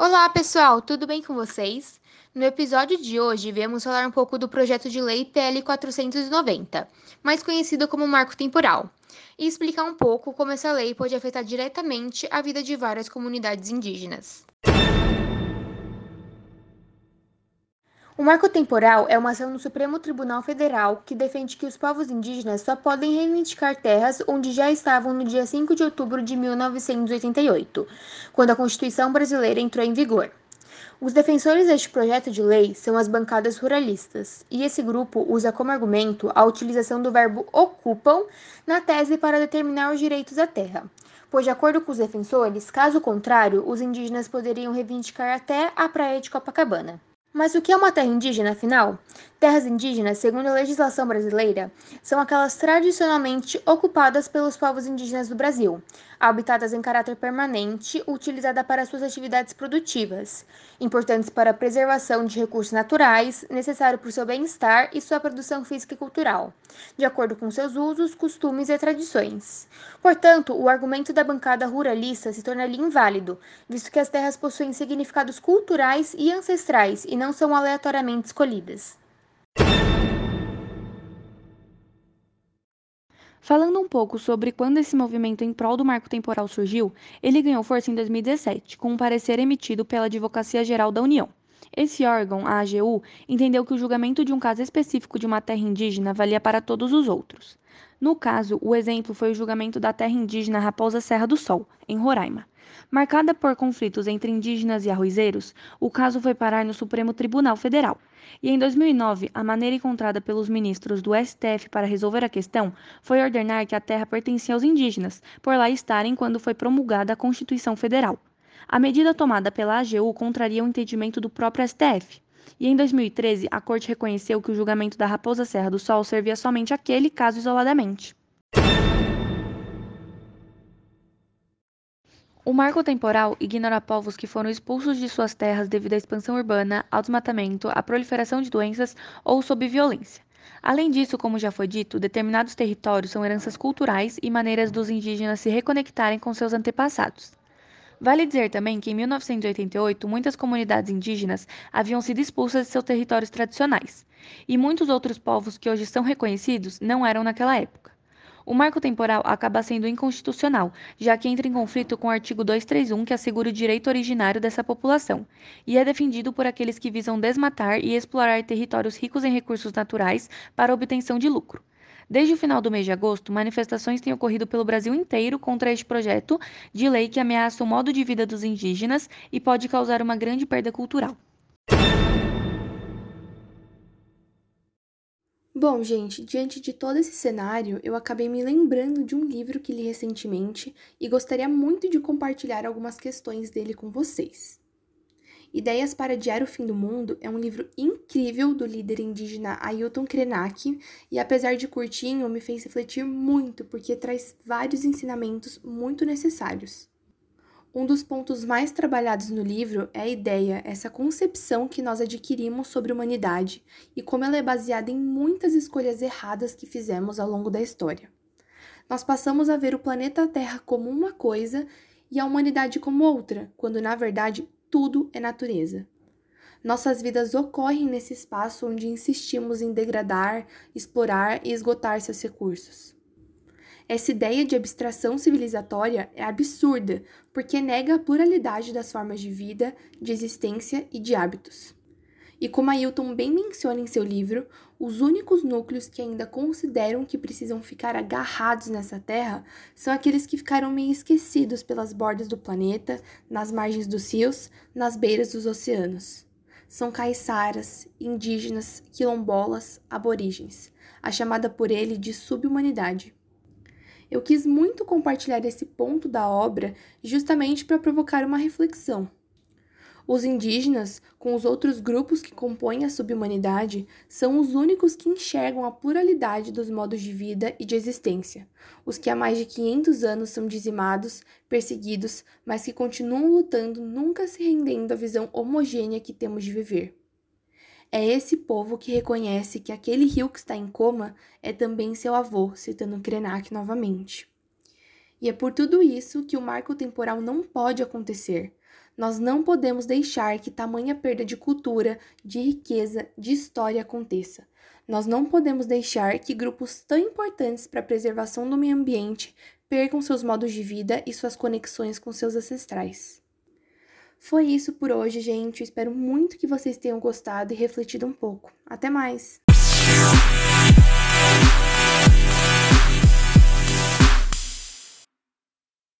Olá, pessoal, tudo bem com vocês? No episódio de hoje, viemos falar um pouco do projeto de lei PL 490, mais conhecido como Marco Temporal, e explicar um pouco como essa lei pode afetar diretamente a vida de várias comunidades indígenas. O marco temporal é uma ação no Supremo Tribunal Federal que defende que os povos indígenas só podem reivindicar terras onde já estavam no dia 5 de outubro de 1988, quando a Constituição brasileira entrou em vigor. Os defensores deste projeto de lei são as bancadas ruralistas, e esse grupo usa como argumento a utilização do verbo ocupam na tese para determinar os direitos à terra. Pois, de acordo com os defensores, caso contrário, os indígenas poderiam reivindicar até a praia de Copacabana. Mas o que é uma terra indígena, afinal? Terras indígenas, segundo a legislação brasileira, são aquelas tradicionalmente ocupadas pelos povos indígenas do Brasil, habitadas em caráter permanente, utilizadas para suas atividades produtivas, importantes para a preservação de recursos naturais, necessário para o seu bem-estar e sua produção física e cultural, de acordo com seus usos, costumes e tradições. Portanto, o argumento da bancada ruralista se tornaria inválido, visto que as terras possuem significados culturais e ancestrais e não são aleatoriamente escolhidas. Falando um pouco sobre quando esse movimento em prol do marco temporal surgiu, ele ganhou força em 2017, com um parecer emitido pela Advocacia Geral da União. Esse órgão, a AGU, entendeu que o julgamento de um caso específico de uma terra indígena valia para todos os outros. No caso, o exemplo foi o julgamento da terra indígena Raposa Serra do Sol, em Roraima. Marcada por conflitos entre indígenas e arrozeiros, o caso foi parar no Supremo Tribunal Federal. E em 2009, a maneira encontrada pelos ministros do STF para resolver a questão foi ordenar que a terra pertencia aos indígenas, por lá estarem quando foi promulgada a Constituição Federal. A medida tomada pela AGU contraria o entendimento do próprio STF. E em 2013, a corte reconheceu que o julgamento da Raposa Serra do Sol servia somente àquele caso isoladamente. O marco temporal ignora povos que foram expulsos de suas terras devido à expansão urbana, ao desmatamento, à proliferação de doenças ou sob violência. Além disso, como já foi dito, determinados territórios são heranças culturais e maneiras dos indígenas se reconectarem com seus antepassados. Vale dizer também que em 1988 muitas comunidades indígenas haviam sido expulsas de seus territórios tradicionais, e muitos outros povos que hoje são reconhecidos não eram naquela época. O marco temporal acaba sendo inconstitucional, já que entra em conflito com o artigo 231, que assegura o direito originário dessa população, e é defendido por aqueles que visam desmatar e explorar territórios ricos em recursos naturais para obtenção de lucro. Desde o final do mês de agosto, manifestações têm ocorrido pelo Brasil inteiro contra este projeto de lei que ameaça o modo de vida dos indígenas e pode causar uma grande perda cultural. Bom, gente, diante de todo esse cenário, eu acabei me lembrando de um livro que li recentemente e gostaria muito de compartilhar algumas questões dele com vocês. Ideias para Adiar o Fim do Mundo é um livro incrível do líder indígena Ailton Krenak e, apesar de curtinho, me fez refletir muito porque traz vários ensinamentos muito necessários. Um dos pontos mais trabalhados no livro é a ideia, essa concepção que nós adquirimos sobre a humanidade e como ela é baseada em muitas escolhas erradas que fizemos ao longo da história. Nós passamos a ver o planeta Terra como uma coisa e a humanidade como outra, quando na verdade tudo é natureza. Nossas vidas ocorrem nesse espaço onde insistimos em degradar, explorar e esgotar seus recursos. Essa ideia de abstração civilizatória é absurda, porque nega a pluralidade das formas de vida, de existência e de hábitos. E como Ailton bem menciona em seu livro, os únicos núcleos que ainda consideram que precisam ficar agarrados nessa terra são aqueles que ficaram meio esquecidos pelas bordas do planeta, nas margens dos rios, nas beiras dos oceanos. São caiçaras, indígenas, quilombolas, aborígenes, a chamada por ele de subhumanidade. Eu quis muito compartilhar esse ponto da obra justamente para provocar uma reflexão. Os indígenas, com os outros grupos que compõem a subhumanidade, são os únicos que enxergam a pluralidade dos modos de vida e de existência, os que há mais de 500 anos são dizimados, perseguidos, mas que continuam lutando, nunca se rendendo à visão homogênea que temos de viver. É esse povo que reconhece que aquele rio que está em coma é também seu avô, citando Krenak novamente. E é por tudo isso que o marco temporal não pode acontecer. Nós não podemos deixar que tamanha perda de cultura, de riqueza, de história aconteça. Nós não podemos deixar que grupos tão importantes para a preservação do meio ambiente percam seus modos de vida e suas conexões com seus ancestrais. Foi isso por hoje, gente. Espero muito que vocês tenham gostado e refletido um pouco. Até mais!